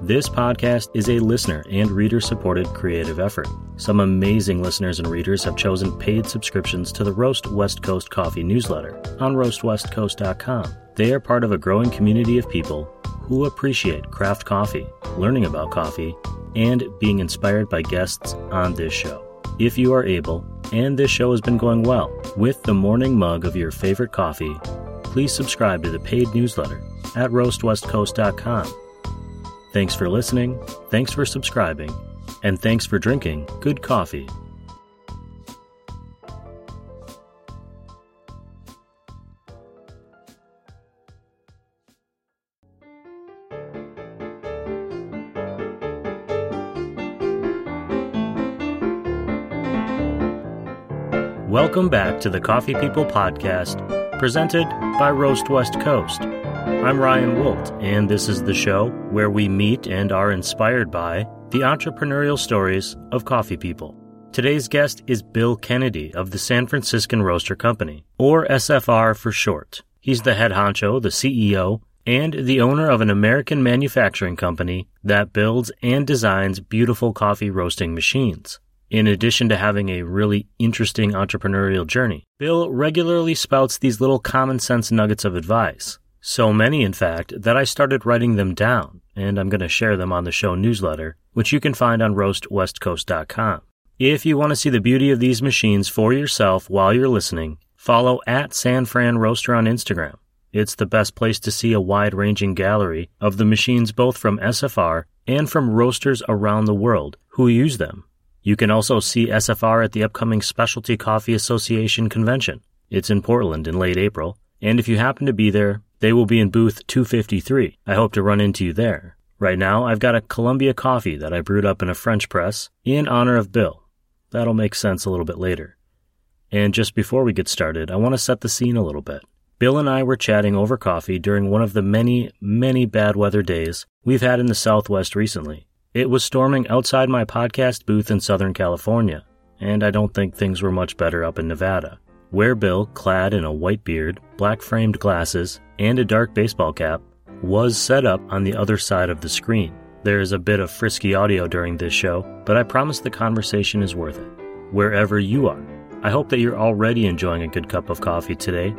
This podcast is a listener and reader supported creative effort. Some amazing listeners and readers have chosen paid subscriptions to the Roast West Coast Coffee newsletter on roastwestcoast.com. They are part of a growing community of people who appreciate craft coffee, learning about coffee, and being inspired by guests on this show. If you are able, and this show has been going well, with the morning mug of your favorite coffee, please subscribe to the paid newsletter at roastwestcoast.com. Thanks for listening, thanks for subscribing, and thanks for drinking good coffee. Welcome back to the Coffee People Podcast, presented by Roast West Coast. I'm Ryan Wolt, and this is the show where we meet and are inspired by the entrepreneurial stories of coffee people. Today's guest is Bill Kennedy of the San Franciscan Roaster Company, or SFR for short. He's the head honcho, the CEO, and the owner of an American manufacturing company that builds and designs beautiful coffee roasting machines. In addition to having a really interesting entrepreneurial journey, Bill regularly spouts these little common sense nuggets of advice. So many, in fact, that I started writing them down, and I'm going to share them on the show newsletter, which you can find on roastwestcoast.com. If you want to see the beauty of these machines for yourself while you're listening, follow at San Fran Roaster on Instagram. It's the best place to see a wide ranging gallery of the machines both from SFR and from roasters around the world who use them. You can also see SFR at the upcoming Specialty Coffee Association convention. It's in Portland in late April, and if you happen to be there, they will be in booth 253. I hope to run into you there. Right now, I've got a Colombia coffee that I brewed up in a French press in honor of Bill. That'll make sense a little bit later. And just before we get started, I want to set the scene a little bit. Bill and I were chatting over coffee during one of the many, many bad weather days we've had in the Southwest recently. It was storming outside my podcast booth in Southern California, and I don't think things were much better up in Nevada, where Bill, clad in a white beard, black framed glasses, and a dark baseball cap, was set up on the other side of the screen. There is a bit of frisky audio during this show, but I promise the conversation is worth it. Wherever you are, I hope that you're already enjoying a good cup of coffee today,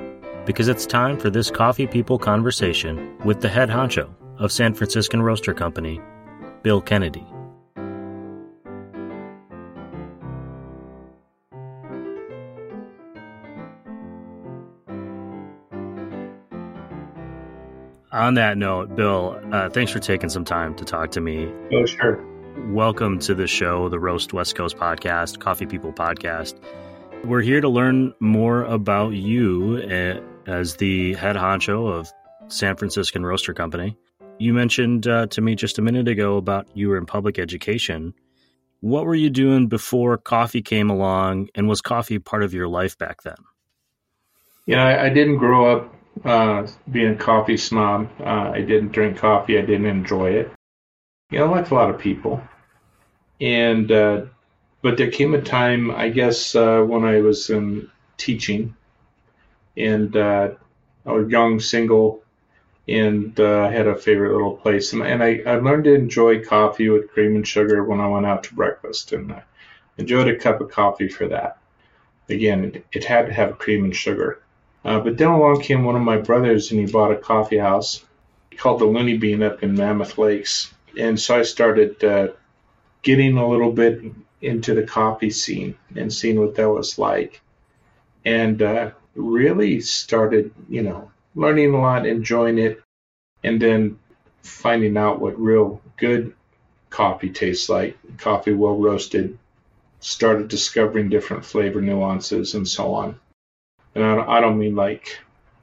because it's time for this Coffee People conversation with the head honcho of San Franciscan Roaster Company, Bill Kennedy. On that note, Bill, uh, thanks for taking some time to talk to me. Oh, sure. Welcome to the show, the Roast West Coast podcast, Coffee People podcast. We're here to learn more about you uh, as the head honcho of San Franciscan Roaster Company. You mentioned uh, to me just a minute ago about you were in public education. What were you doing before coffee came along, and was coffee part of your life back then? Yeah, I, I didn't grow up uh, being a coffee snob. Uh, I didn't drink coffee. I didn't enjoy it. You know, like a lot of people. And uh, but there came a time, I guess, uh, when I was in teaching, and uh, I was young, single, and uh, had a favorite little place. And, and I, I learned to enjoy coffee with cream and sugar when I went out to breakfast, and I enjoyed a cup of coffee for that. Again, it, it had to have cream and sugar. Uh, but then along came one of my brothers, and he bought a coffee house called the Looney Bean up in Mammoth Lakes. And so I started uh, getting a little bit into the coffee scene and seeing what that was like. And uh, really started, you know, learning a lot, enjoying it, and then finding out what real good coffee tastes like, coffee well roasted, started discovering different flavor nuances and so on. And I don't, mean like,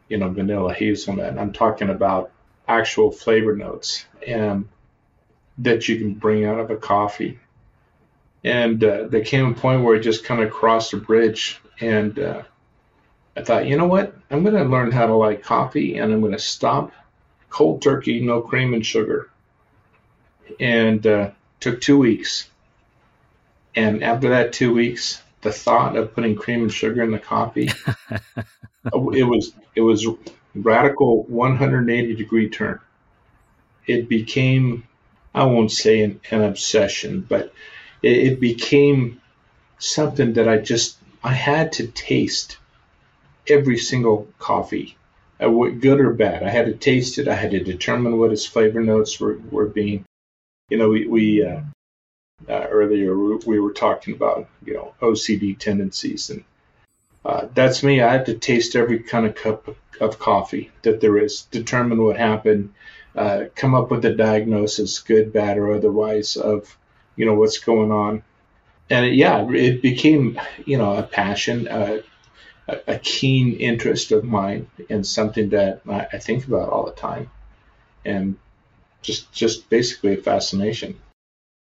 you know, vanilla hazelnut. I'm talking about actual flavor notes and that you can bring out of a coffee. And uh, there came a point where it just kind of crossed a bridge, and uh, I thought, you know what? I'm going to learn how to like coffee, and I'm going to stop cold turkey, no cream and sugar. And uh, took two weeks. And after that two weeks, the thought of putting cream and sugar in the coffee, it was it was radical 180 degree turn. It became I won't say an, an obsession, but it, it became something that I just I had to taste every single coffee, uh, good or bad. I had to taste it. I had to determine what its flavor notes were, were being. You know, we, we uh, uh, earlier we were talking about you know OCD tendencies, and uh, that's me. I had to taste every kind of cup of coffee that there is, determine what happened, uh, come up with a diagnosis, good, bad, or otherwise, of you know what's going on. And it, yeah, it became you know a passion, uh, a, keen interest of mine, and something that I think about all the time, and just just basically a fascination.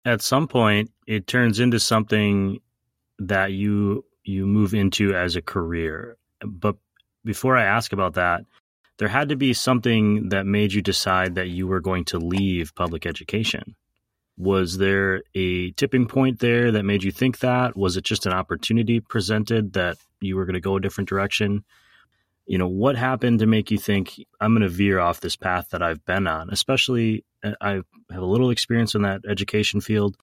At some point, it turns into something that you you move into as a career. But before I ask about that, there had to be something that made you decide that you were going to leave public education. Was there a tipping point there that made you think that? Was it just an opportunity presented that you were going to go a different direction? You know, what happened to make you think I'm going to veer off this path that I've been on? Especially, I have a little experience in that education field.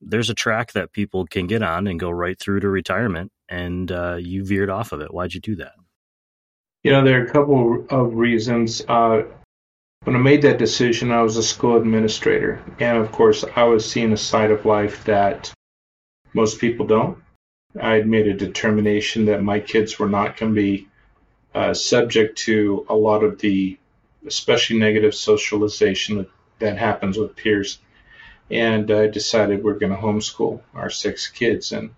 There's a track that people can get on and go right through to retirement, and uh, you veered off of it. Why'd you do that? You know, there are a couple of reasons. Uh, when I made that decision, I was a school administrator. And of course, I was seeing a side of life that most people don't. I had made a determination that my kids were not going to be uh, subject to a lot of the, especially negative socialization that, happens with peers. And I decided we're going to homeschool our six kids. And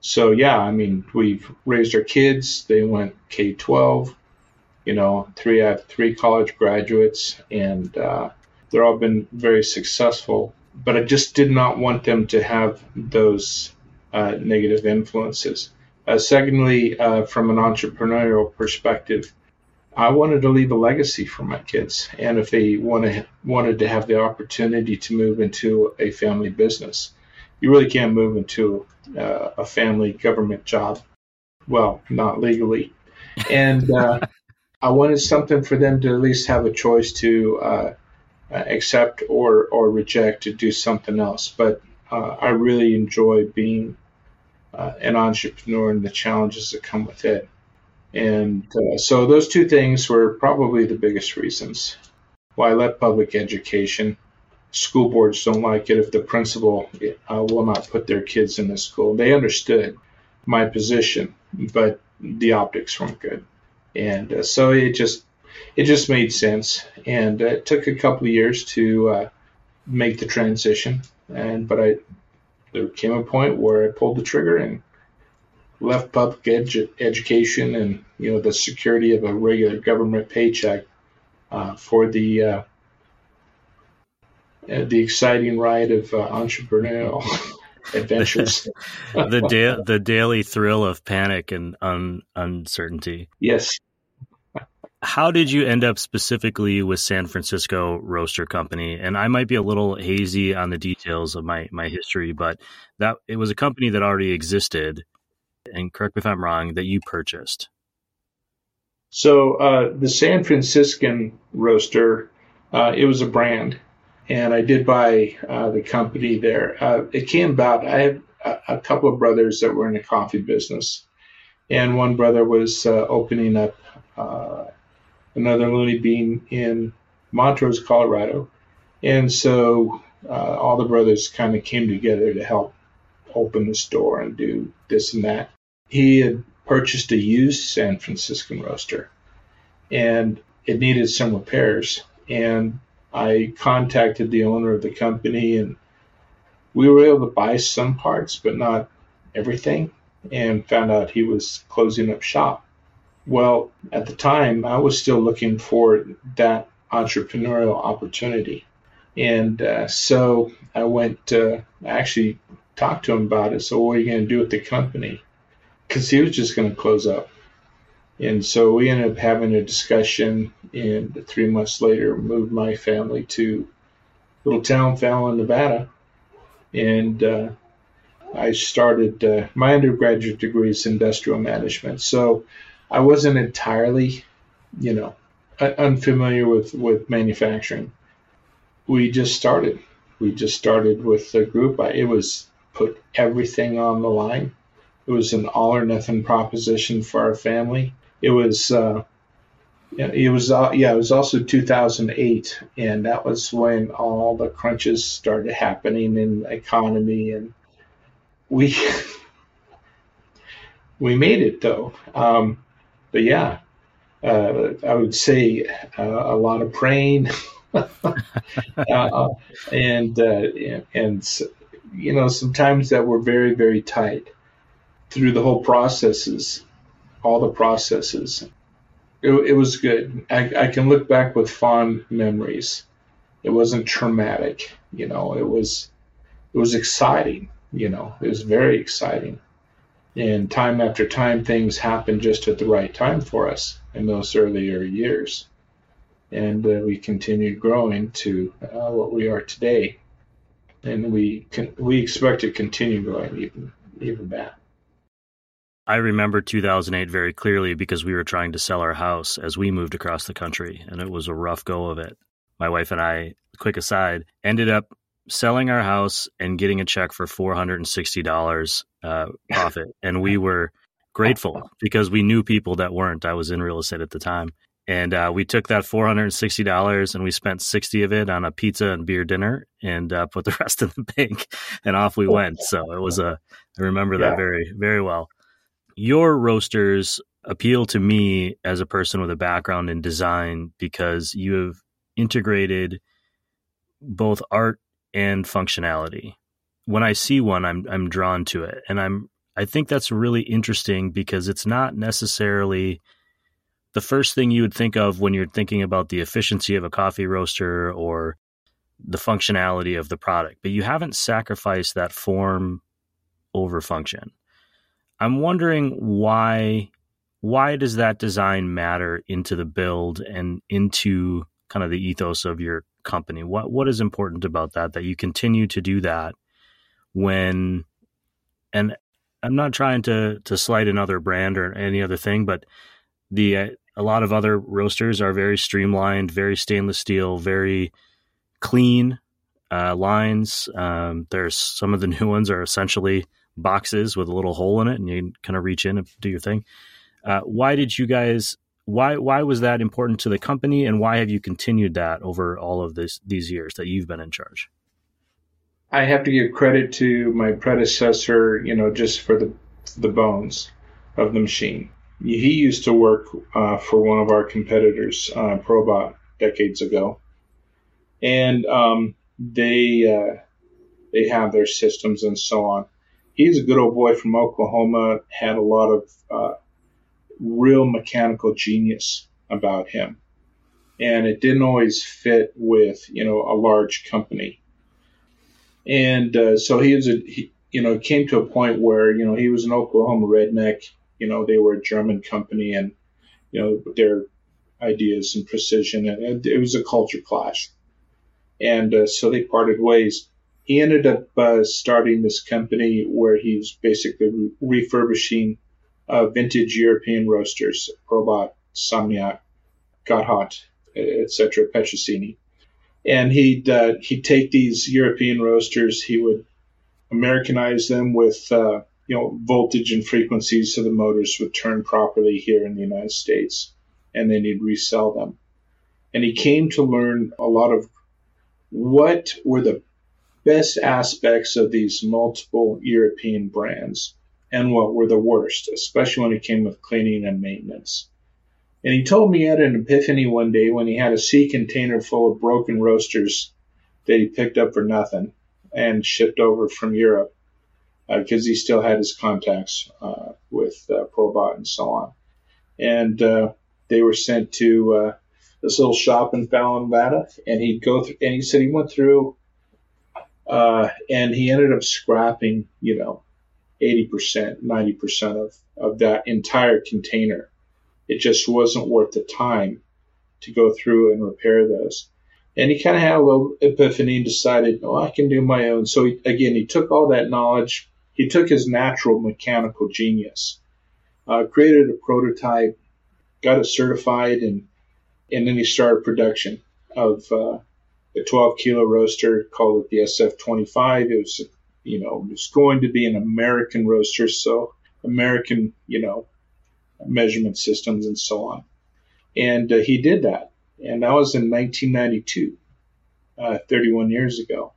so, yeah, I mean, we've raised our kids. They went K 12. You know, three I have three college graduates, and uh, they're all been very successful. But I just did not want them to have those uh, negative influences. Uh, secondly, uh, from an entrepreneurial perspective, I wanted to leave a legacy for my kids, and if they wanted wanted to have the opportunity to move into a family business, you really can't move into uh, a family government job. Well, not legally. And uh, I wanted something for them to at least have a choice to uh, accept or, or reject to do something else. But uh, I really enjoy being uh, an entrepreneur and the challenges that come with it. And uh, so those two things were probably the biggest reasons why I left public education school boards don't like it if the principal uh, will not put their kids in the school. They understood my position, but the optics weren't good, and uh, so it just it just made sense. And uh, it took a couple of years to uh, make the transition, and but I there came a point where I pulled the trigger and left public edu- education and you know the security of a regular government paycheck uh, for the uh, uh, the exciting ride of uh, entrepreneurial adventures. the da- the daily thrill of panic and un- uncertainty. Yes. How did you end up specifically with San Francisco Roaster Company? And I might be a little hazy on the details of my my history, but that it was a company that already existed. And correct me if I'm wrong, that you purchased. So uh, the San Franciscan Roaster, uh, it was a brand and I did buy uh, the company there. Uh, it came about. I have a, couple of brothers that were in the coffee business, and one brother was uh, opening up uh, another Looney Bean in Montrose, Colorado, and so all the brothers kind of came together to help open the store and do this and that. He had purchased a used San Franciscan roaster, and it needed some repairs, and I contacted the owner of the company and we were able to buy some parts, but not everything, and found out he was closing up shop. Well, at the time, I was still looking for that entrepreneurial opportunity. And uh, so I went, uh, actually talked to him about it. So, what are you going to do with the company? Because he was just going to close up. And so we ended up having a discussion, and three months later, moved my family to little town Fallon, Nevada, and uh, I started uh, my undergraduate degree is industrial management. So I wasn't entirely, you know, unfamiliar with with manufacturing, we just started. We just started with the group. I, It was put everything on the line. It was an all or nothing proposition for our family. It was, uh, it was, uh, yeah, it was also 2008, and that was when all the crunches started happening in the economy, and we we made it though. Um, but yeah, uh, I would say uh, a lot of praying, uh, and uh, and you know sometimes that were very very tight through the whole processes, all the processes. It, it was good. I, I can look back with fond memories. It wasn't traumatic, you know. It was it was exciting, you know. It was very exciting and time after time, things happened just at the right time for us in those earlier years. And uh, we continued growing to uh, what we are today. And we can, we expect to continue growing even even that. I remember 2008 very clearly because we were trying to sell our house as we moved across the country, and it was a rough go of it. My wife and I, quick aside, ended up selling our house and getting a check for $460 uh, profit. and we were grateful because we knew people that weren't. I was in real estate at the time. And uh, we took that $460 and we spent 60 of it on a pizza and beer dinner and uh, put the rest in the bank and off we went. So it was a, I remember that yeah. very, very well. Your roasters appeal to me as a person with a background in design because you have integrated both art and functionality. When I see one, I'm I'm drawn to it, and I'm I think that's really interesting because it's not necessarily the first thing you would think of when you're thinking about the efficiency of a coffee roaster or the functionality of the product, but you haven't sacrificed that form over function. I'm wondering why why does that design matter into the build and into kind of the ethos of your company? What what is important about that that you continue to do that when and I'm not trying to to slight another brand or any other thing, but the uh, a lot of other roasters are very streamlined, very stainless steel, very clean uh, lines. Um, there's some of the new ones are essentially boxes with a little hole in it, and you kind of reach in and do your thing. Uh, why did you guys why why was that important to the company, and why have you continued that over all of this these years that you've been in charge? I have to give credit to my predecessor, you know, just for the the bones of the machine. He used to work uh, for one of our competitors, uh, Probat, decades ago, and um, they uh, they have their systems and so on. He's a good old boy from Oklahoma. Had a lot of uh, real mechanical genius about him. And it didn't always fit with, you know, a large company. And uh, so he was a, he, you know, came to a point where, you know, he was an Oklahoma redneck. You know, they were a German company and, you know, their ideas and precision. And it was a culture clash. And uh, so they parted ways. He ended up uh, starting this company where he was basically re- refurbishing uh, vintage European roasters, Probat, Samiac, Gothot, etc., Petroncini. And he'd, uh, he'd take these European roasters, he would Americanize them with, uh, you know, voltage and frequencies so the motors would turn properly here in the United States, and then he'd resell them. And he came to learn a lot of what were the best aspects of these multiple European brands and what were the worst, especially when it came with cleaning and maintenance. And he told me had an epiphany one day when he had a sea container full of broken roasters that he picked up for nothing and shipped over from Europe because uh, he still had his contacts uh, with uh, Probat and so on. And uh, they were sent to uh, this little shop in Fallon, Nevada, and he'd go through, and he said he went through, uh, and he ended up scrapping, you know, 80%, 90% of, of that entire container. It just wasn't worth the time to go through and repair those. And he kind of had a little epiphany and decided, oh, I can do my own. So he, again, he took all that knowledge, he took his natural mechanical genius, uh, created a prototype, got it certified, and and then he started production of uh, a 12 kilo roaster, called it the SF25. It was, you know, it was going to be an American roaster, so American, you know, measurement systems and so on. And uh, he did that. And that was in 1992, uh, 31 years ago.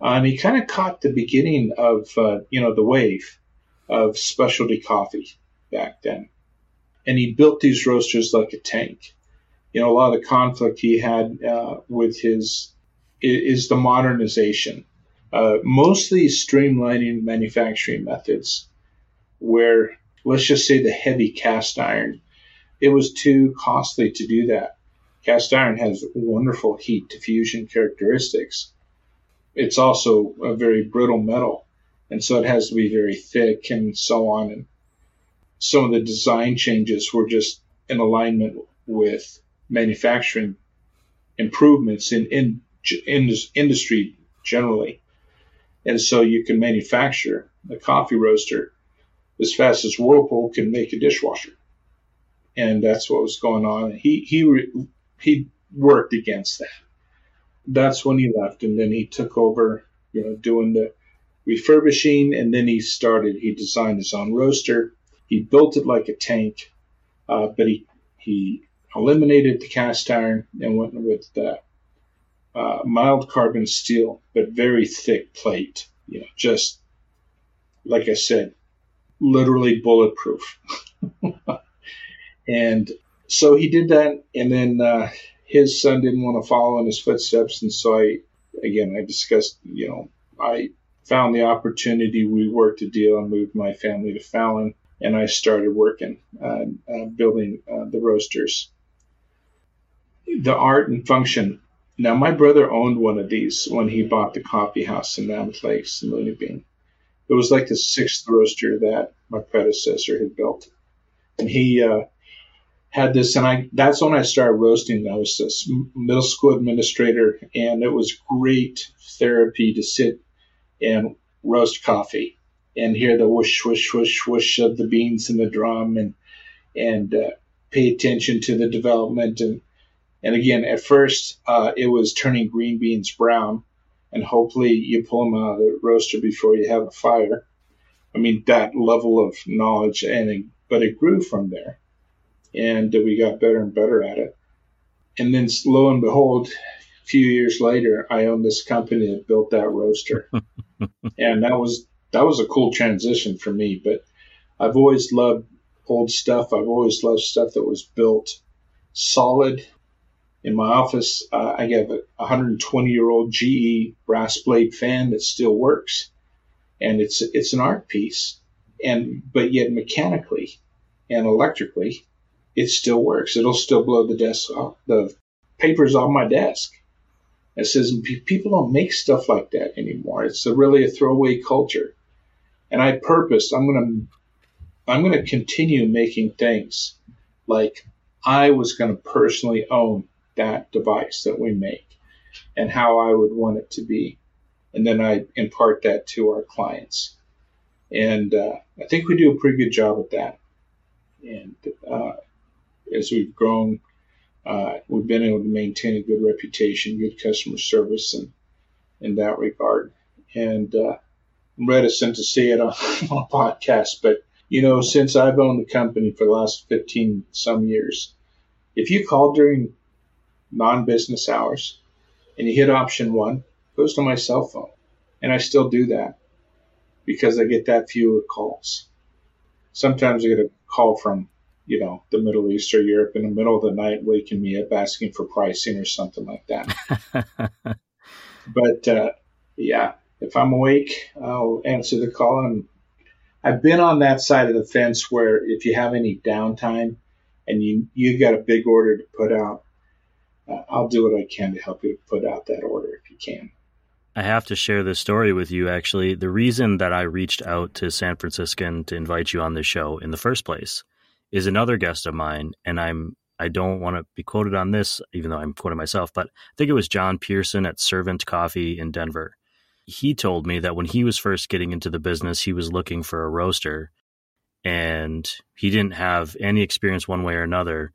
And he kind of caught the beginning of, uh, you know, the wave of specialty coffee back then. And he built these roasters like a tank. You know, a lot of the conflict he had uh, with his is the modernization, uh, mostly streamlining manufacturing methods, where let's just say the heavy cast iron, it was too costly to do that. Cast iron has wonderful heat diffusion characteristics. It's also a very brittle metal, and so it has to be very thick and so on. And some of the design changes were just in alignment with manufacturing improvements in, in, in industry generally. And so you can manufacture a coffee roaster as fast as Whirlpool can make a dishwasher. And that's what was going on. He, he, he worked against that. That's when he left. And then he took over, you know, doing the refurbishing. And then he started, he designed his own roaster he built it like a tank, uh, but he he eliminated the cast iron and went with the uh, mild carbon steel, but very thick plate. You know, just like I said, literally bulletproof. and so he did that, and then uh, his son didn't want to follow in his footsteps, and so I, again, I discussed, you know, I found the opportunity. We worked a deal and moved my family to Fallon, and I started working uh, uh, building uh, the roasters. The art and function. Now, my brother owned one of these when he bought the coffee house in Mammoth Lakes in Looney Bean. It was like the sixth roaster that my predecessor had built, and he uh, had this, and I that's when I started roasting. I was this middle school administrator, and it was great therapy to sit and roast coffee and hear the whoosh, whoosh, whoosh, whoosh of the beans in the drum and and uh, pay attention to the development. And and again, at first uh, it was turning green beans brown, and hopefully you pull them out of the roaster before you have a fire. I mean that level of knowledge, and it, but it grew from there, and we got better and better at it. And then lo and behold, a few years later, I owned this company that built that roaster, and that was that was a cool transition for me. But I've always loved old stuff. I've always loved stuff that was built solid. In my office, uh, I have a 120 year old GE brass blade fan that still works, and it's it's an art piece. And but yet mechanically and electrically, it still works. It'll still blow the desk off the papers off my desk. It says people don't make stuff like that anymore. It's a, really a throwaway culture and I purpose I'm to I'm to continue making things like I was to personally own that device that we make and how I would want it to be, and then I impart that to our clients. And uh, I think we do a pretty good job at that. And uh, as we've grown, uh, we've been able to maintain a good reputation, good customer service, and in that regard. And uh, I'm reticent to say it on, on a podcast, but you know, since I've owned the company for the last 15 some years, if you call during non business hours and you hit option one, it goes to my cell phone. And I still do that because I get that few calls. Sometimes I get a call from, you know, the Middle East or Europe in the middle of the night, waking me up asking for pricing or something like that. but uh, yeah, if I'm awake, I'll answer the call. And I've been on that side of the fence where if you have any downtime and you you've got a big order to put out, I'll do what I can to help you put out that order if you can. I have to share this story with you. Actually, the reason that I reached out to San Franciscan to invite you on the show in the first place is another guest of mine, and I'm I don't want to be quoted on this, even though I'm quoting myself, but I think it was John Pearson at Servant Coffee in Denver he told me that when he was first getting into the business, he was looking for a roaster and he didn't have any experience one way or another.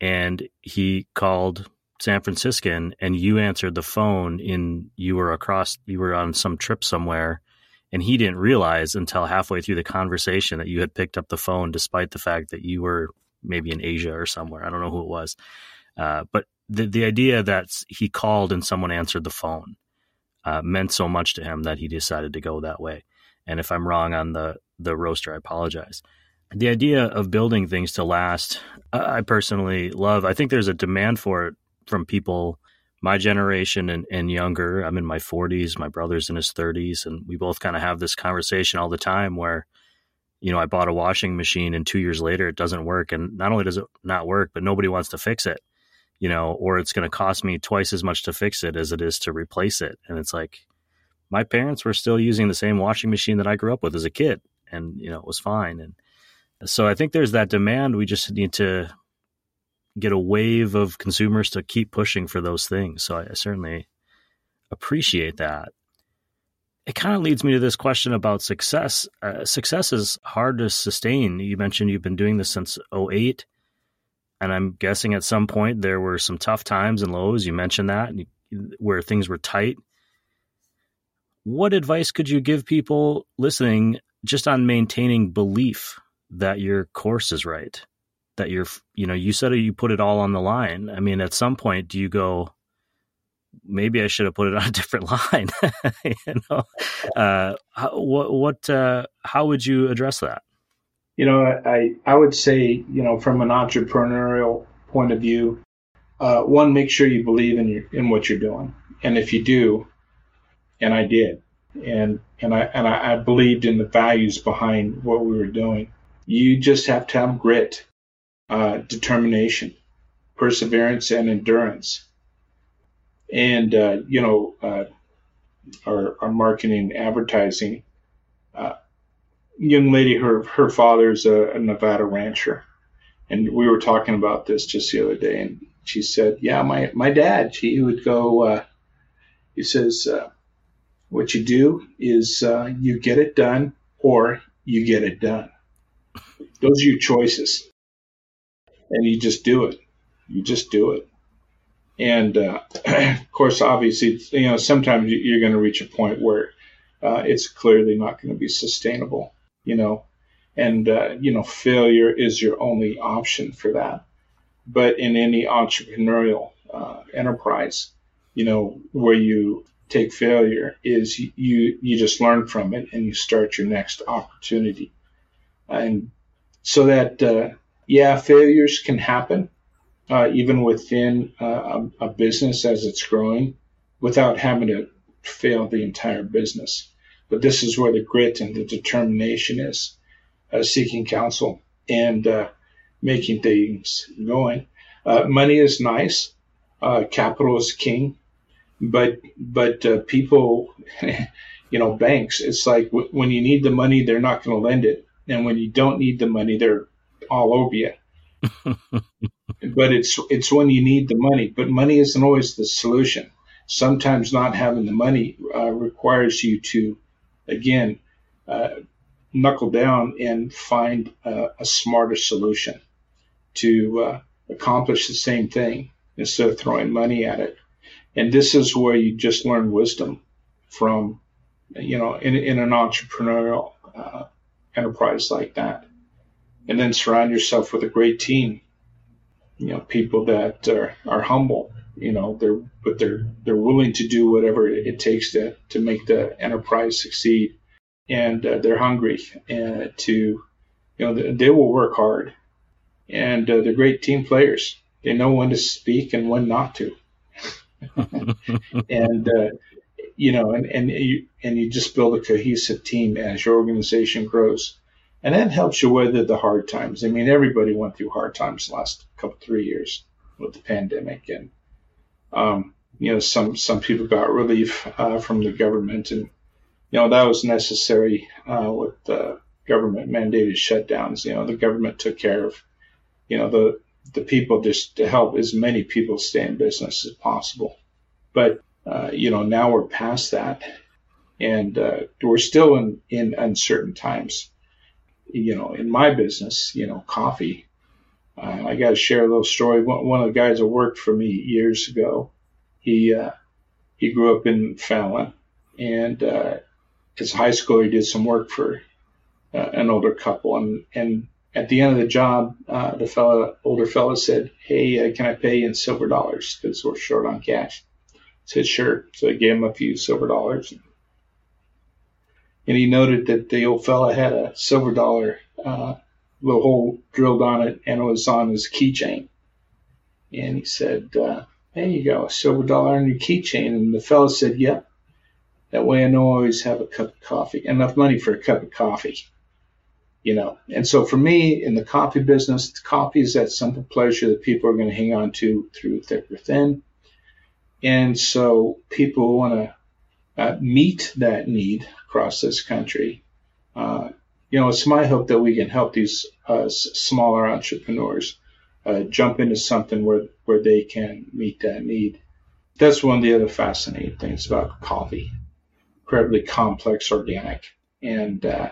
And he called San Franciscan and you answered the phone in you were across you were on some trip somewhere and he didn't realize until halfway through the conversation that you had picked up the phone despite the fact that you were maybe in Asia or somewhere. I don't know who it was. Uh, but the the idea that he called and someone answered the phone uh, meant so much to him that he decided to go that way. And if I'm wrong on the the roaster, I apologize. The idea of building things to last, I personally love. I think there's a demand for it from people my generation and, and younger. I'm in my 40s, my brother's in his 30s, and we both kind of have this conversation all the time where, you know, I bought a washing machine and two years later it doesn't work. And not only does it not work, but nobody wants to fix it, you know, or it's going to cost me twice as much to fix it as it is to replace it. And it's like, my parents were still using the same washing machine that I grew up with as a kid, and, you know, it was fine. And so I think there's that demand. We just need to get a wave of consumers to keep pushing for those things. So I, certainly appreciate that. It kind of leads me to this question about success. Uh, success is hard to sustain. You mentioned you've been doing this since 08. And I'm guessing at some point there were some tough times and lows. You mentioned that where things were tight. What advice could you give people listening just on maintaining belief that your course is right? That you're you know you said you put it all on the line. I mean at some point do you go maybe i should have put it on a different line you know? Uh, what what uh, how would you address that? You know i i would say you know from an entrepreneurial point of view uh, one make sure you believe in your in what you're doing. And if you do and i did and and i and I, I believed in the values behind what we were doing you just have to have grit uh, determination, perseverance, and endurance. And, uh, you know, uh, our, our marketing advertising, uh, young lady, her, her father's a, a Nevada rancher. And we were talking about this just the other day. And she said, yeah, my, my dad, he would go, uh, he says, uh, what you do is you get it done or you get it done. Those are your choices and you just do it. You just do it. And uh, of course, obviously, you know, sometimes you're going to reach a point where uh, it's clearly not going to be sustainable, you know, and, uh, you know, failure is your only option for that. But in any entrepreneurial uh, enterprise, you know, where you take failure is you, you just learn from it and you start your next opportunity. And so that, uh, yeah, failures can happen uh, even within uh, a, a, business as it's growing without having to fail the entire business. But this is where the grit and the determination is uh, seeking counsel and uh, making things going. Uh, money is nice, uh, capital is king, but but people, you know, banks. It's like w- when you need the money, they're not going to lend it, and when you don't need the money, they're all over you. but it's it's when you need the money. But money isn't always the solution. Sometimes not having the money uh, requires you to, again, uh, knuckle down and find uh, a smarter solution to uh, accomplish the same thing instead of throwing money at it. And this is where you just learn wisdom from, you know, in, in an entrepreneurial uh, enterprise like that and then surround yourself with a great team. You know, people that are, are humble. You know, they're but they're they're willing to do whatever it takes to to make the enterprise succeed, and uh, they're hungry uh, to, you know, they will work hard, and uh, they're great team players. They know when to speak and when not to, and uh, you know, and and you and you just build a cohesive team as your organization grows and that helps you weather the hard times. I mean, everybody went through hard times the last couple three years with the pandemic, and um, you know, some some people got relief uh, from the government, and you know that was necessary uh, with the government mandated shutdowns. You know, the government took care of you know the the people just to help as many people stay in business as possible. But uh, you know, now we're past that, and uh, we're still in in uncertain times you know, in my business, you know, coffee, Uh, I got to share a little story. One, one, of the guys that worked for me years ago, he uh, he grew up in Fallon, and uh, as high schooler, he did some work for uh, an older couple, and and at the end of the job, uh, the fellow, older fellow said, "Hey, uh, can I pay you in silver dollars? Because we're short on cash." I said, "Sure." So I gave him a few silver dollars, and he noted that the old fellow had a silver dollar uh, little hole drilled on it, and it was on his keychain. And he said, uh, "There you go, a silver dollar on your keychain." And the fellow said, "Yep." That way, I know I always have a cup of coffee, enough money for a cup of coffee you know. And so for me in the coffee business, coffee is that simple pleasure that people are going to hang on to through thick or thin. And so people want to uh, meet that need across this country. Uh, you know, it's my hope that we can help these uh, smaller entrepreneurs uh, jump into something where where they can meet that need. That's one of the other fascinating things about coffee. Incredibly complex, organic, and uh,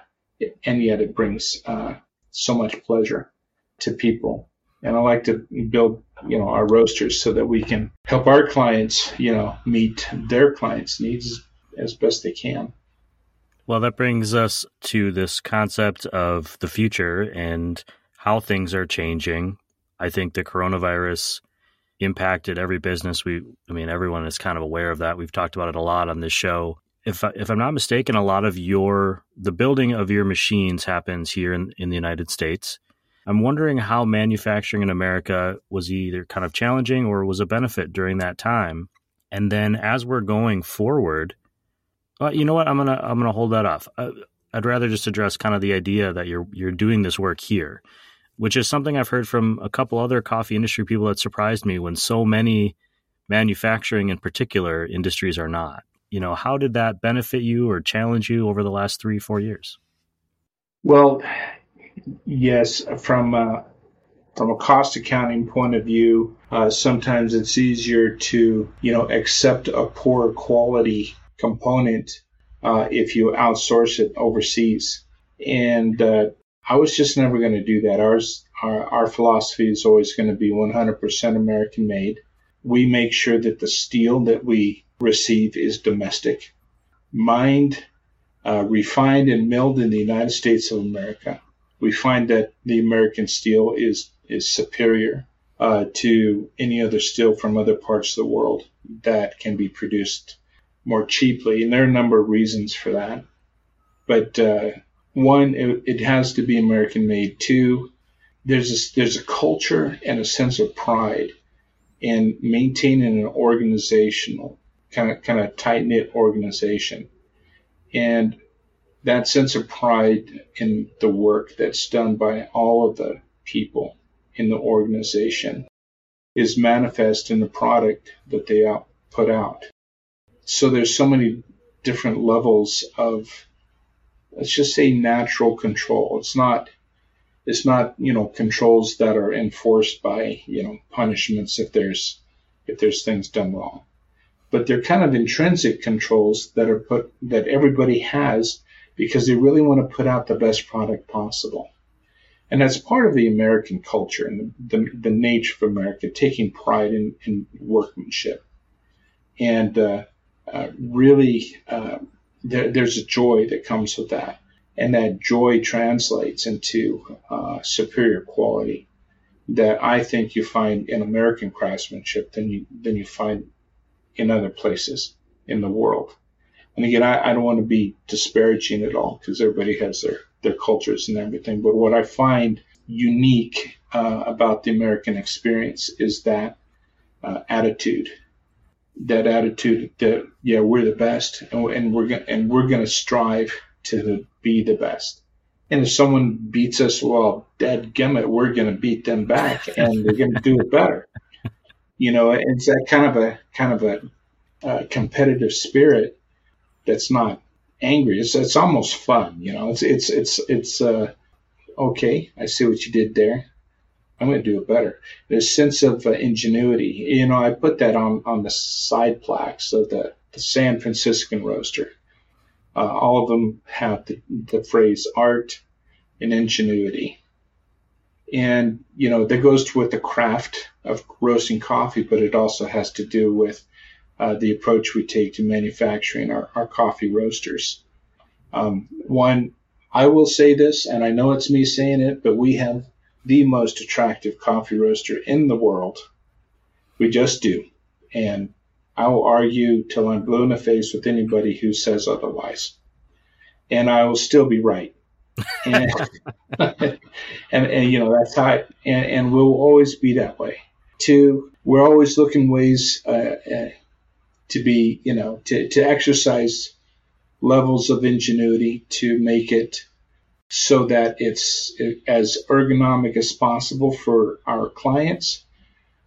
and yet it brings uh, so much pleasure to people. And I like to build, you know, our roasters so that we can help our clients, you know, meet their clients' needs as best they can. Well, that brings us to this concept of the future and how things are changing. I think the coronavirus impacted every business. We, I mean, everyone is kind of aware of that. We've talked about it a lot on this show if if I'm not mistaken, a lot of your the building of your machines happens here in, in the United States. I'm wondering how manufacturing in America was either kind of challenging or was a benefit during that time. And then as we're going forward, well, you know what? I'm gonna I'm gonna hold that off. Uh, I'd rather just address kind of the idea that you're you're doing this work here, which is something I've heard from a couple other coffee industry people that surprised me when so many manufacturing in particular industries are not you know, how did that benefit you or challenge you over the last three, four years? Well, yes, from uh, from a cost accounting point of view, uh, sometimes it's easier to you know accept a poor quality component uh, if you outsource it overseas. And uh, I was just never going to do that. Ours, our, our philosophy is always going to be 100% American made. We make sure that the steel that we receive is domestic, mined, uh, refined, and milled in the United States of America. We find that the American steel is is superior uh, to any other steel from other parts of the world that can be produced more cheaply, and there are a number of reasons for that. But uh, one, it, it, has to be American made. Two, there's a, there's a culture and a sense of pride in maintaining an organizational kind of kind of tight knit organization, and that sense of pride in the work that's done by all of the people in the organization is manifest in the product that they out, put out. So there's so many different levels of let's just say natural control. It's not it's not you know controls that are enforced by you know punishments if there's if there's things done wrong but they're kind of intrinsic controls that are put that everybody has because they really want to put out the best product possible. And that's part of the American culture and the, the, nature of America, taking pride in, in workmanship. And uh, uh, really, uh, there, there's a joy that comes with that. And that joy translates into uh, superior quality that I think you find in American craftsmanship than you, than you find in other places in the world. And again, I, I don't want to be disparaging at all because everybody has their, their cultures and everything. But what I find unique uh, about the American experience is that uh, attitude, that attitude that yeah we're the best and, and we're gonna and we're gonna strive to be the best. And if someone beats us, well, dead gummit, we're gonna beat them back and we're gonna do it better you know, it's that kind of a kind of a, a competitive spirit that's not angry. It's it's almost fun, you know. It's it's it's it's uh, okay. I see what you did there. I'm going to do it better. There's sense of uh, ingenuity. You know, I put that on on the side plaques of the the San Franciscan roaster. Uh, all of them have the, the phrase art and ingenuity. And, you know, that goes to with the craft of roasting coffee, but it also has to do with uh, the approach we take to manufacturing our, our coffee roasters. Um, one, I will say this, and I know it's me saying it, but we have the most attractive coffee roaster in the world. We just do. And I will argue till I'm blue in the face with anybody who says otherwise. And I will still be right. and, and, and, you know, that's how, I, and, and we'll always be that way. Two, we're always looking ways uh, uh, to be, you know, to, to exercise levels of ingenuity to make it so that it's as ergonomic as possible for our clients,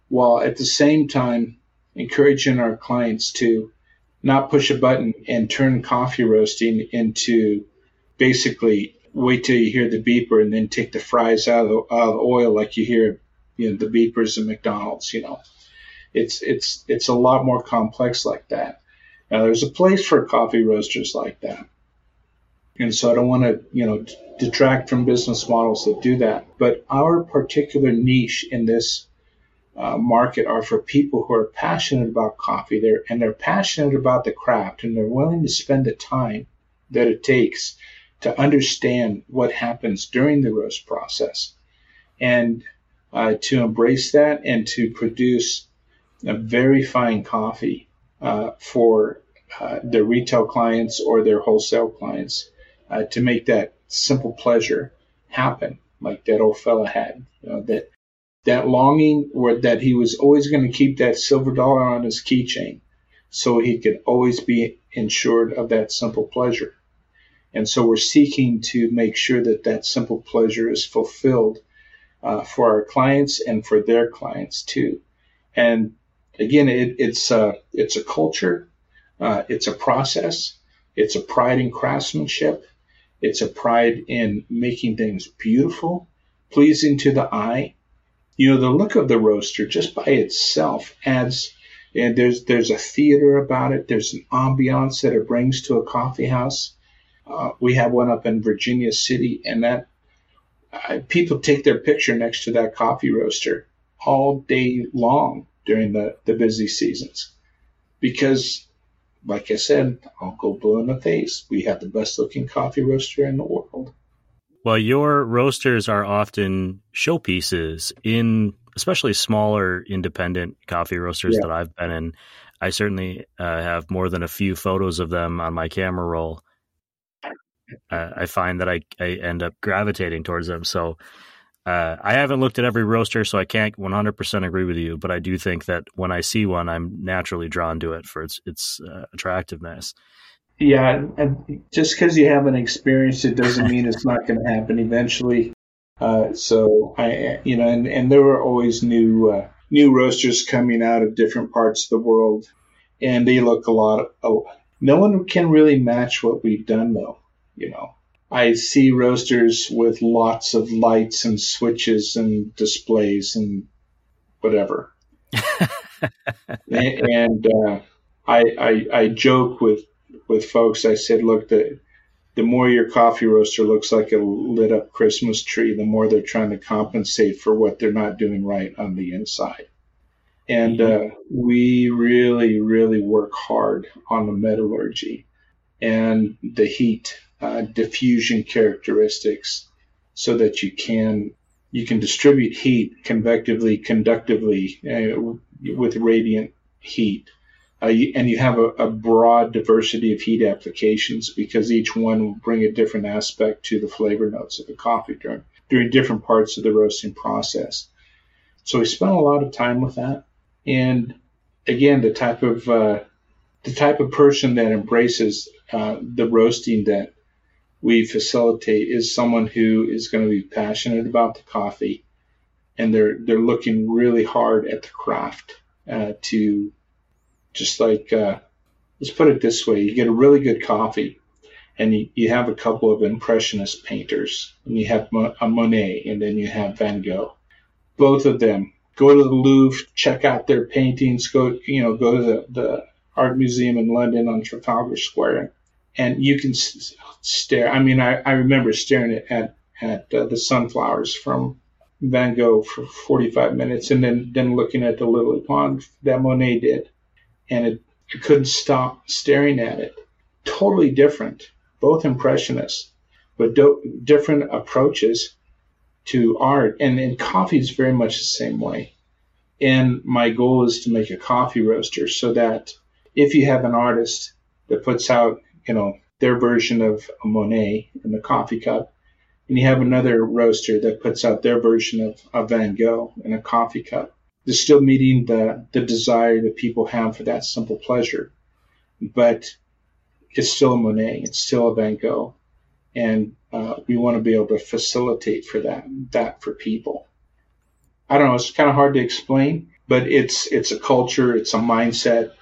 while at the same time encouraging our clients to not push a button and turn coffee roasting into basically wait till you hear the beeper and then take the fries out of the, out of the oil like you hear you know the beepers at McDonald's. You know, it's it's it's a lot more complex like that. Now there's a place for coffee roasters like that, and so I don't want to you know detract from business models that do that. But our particular niche in this uh, market are for people who are passionate about coffee there and they're passionate about the craft and they're willing to spend the time that it takes to understand what happens during the roast process and uh, to embrace that and to produce a very fine coffee uh, for uh, their retail clients or their wholesale clients uh, to make that simple pleasure happen, like that old fella had. You know, that that longing, or that he was always going to keep that silver dollar on his keychain, so he could always be insured of that simple pleasure. And so we're seeking to make sure that that simple pleasure is fulfilled uh, for our clients and for their clients too. And again, it, it's a, it's a culture, uh, it's a process, it's a pride in craftsmanship, it's a pride in making things beautiful, pleasing to the eye. You know, the look of the roaster just by itself adds, and there's there's a theater about it. There's an ambiance that it brings to a coffee house. Uh, we have one up in Virginia City, and that uh, people take their picture next to that coffee roaster all day long during the, the busy seasons because like I said, go blue in the face. We have the best looking coffee roaster in the world. Well, your roasters are often showpieces in especially smaller independent coffee roasters yeah. that I've been in. I certainly uh, have more than a few photos of them on my camera roll. Uh, I find that I, I end up gravitating towards them. So uh, I haven't looked at every roaster, so I can't 100% agree with you. But I do think that when I see one, I'm naturally drawn to it for its its uh, attractiveness. Yeah, and just because you haven't experienced it doesn't mean it's not going to happen eventually. Uh, so I, you know, and, and there are always new uh, new roasters coming out of different parts of the world, and they look a lot. Of, no one can really match what we've done, though. You know, I see roasters with lots of lights and switches and displays and whatever. and uh, I, I, I joke with with folks. I said, look, the the more your coffee roaster looks like a lit up Christmas tree, the more they're trying to compensate for what they're not doing right on the inside. And mm-hmm. uh, we really, really work hard on the metallurgy and the heat uh, diffusion characteristics so that you can you can distribute heat convectively, conductively uh, with radiant heat. Uh, you, and you have a, a, broad diversity of heat applications because each one will bring a different aspect to the flavor notes of the coffee during, during different parts of the roasting process. So we spent a lot of time with that. And again, the type of uh, the type of person that embraces uh, the roasting that we facilitate is someone who is going to be passionate about the coffee and they're they're looking really hard at the craft uh, to just like uh, let's put it this way you get a really good coffee and you, you have a couple of impressionist painters and you have a monet and then you have van gogh. Both of them go to the louvre check out their paintings go you know go to the, the art museum in london on trafalgar square and you can stare. I mean, I, I remember staring at at, uh, the sunflowers from Van Gogh for 45 minutes and then, then looking at the Lily Pond that Monet did. And it, I couldn't stop staring at it. Totally different, both impressionists, but do, different approaches to art. And, and coffee is very much the same way. And my goal is to make a coffee roaster so that if you have an artist that puts out, you know, their version of a Monet in the coffee cup, and you have another roaster that puts out their version of a Van Gogh in a coffee cup. They're still meeting the, the desire that people have for that simple pleasure, but it's still a Monet, it's still a Van Gogh, and uh, we want to be able to facilitate for that that for people. I don't know, it's kind of hard to explain, but it's it's a culture, it's a mindset,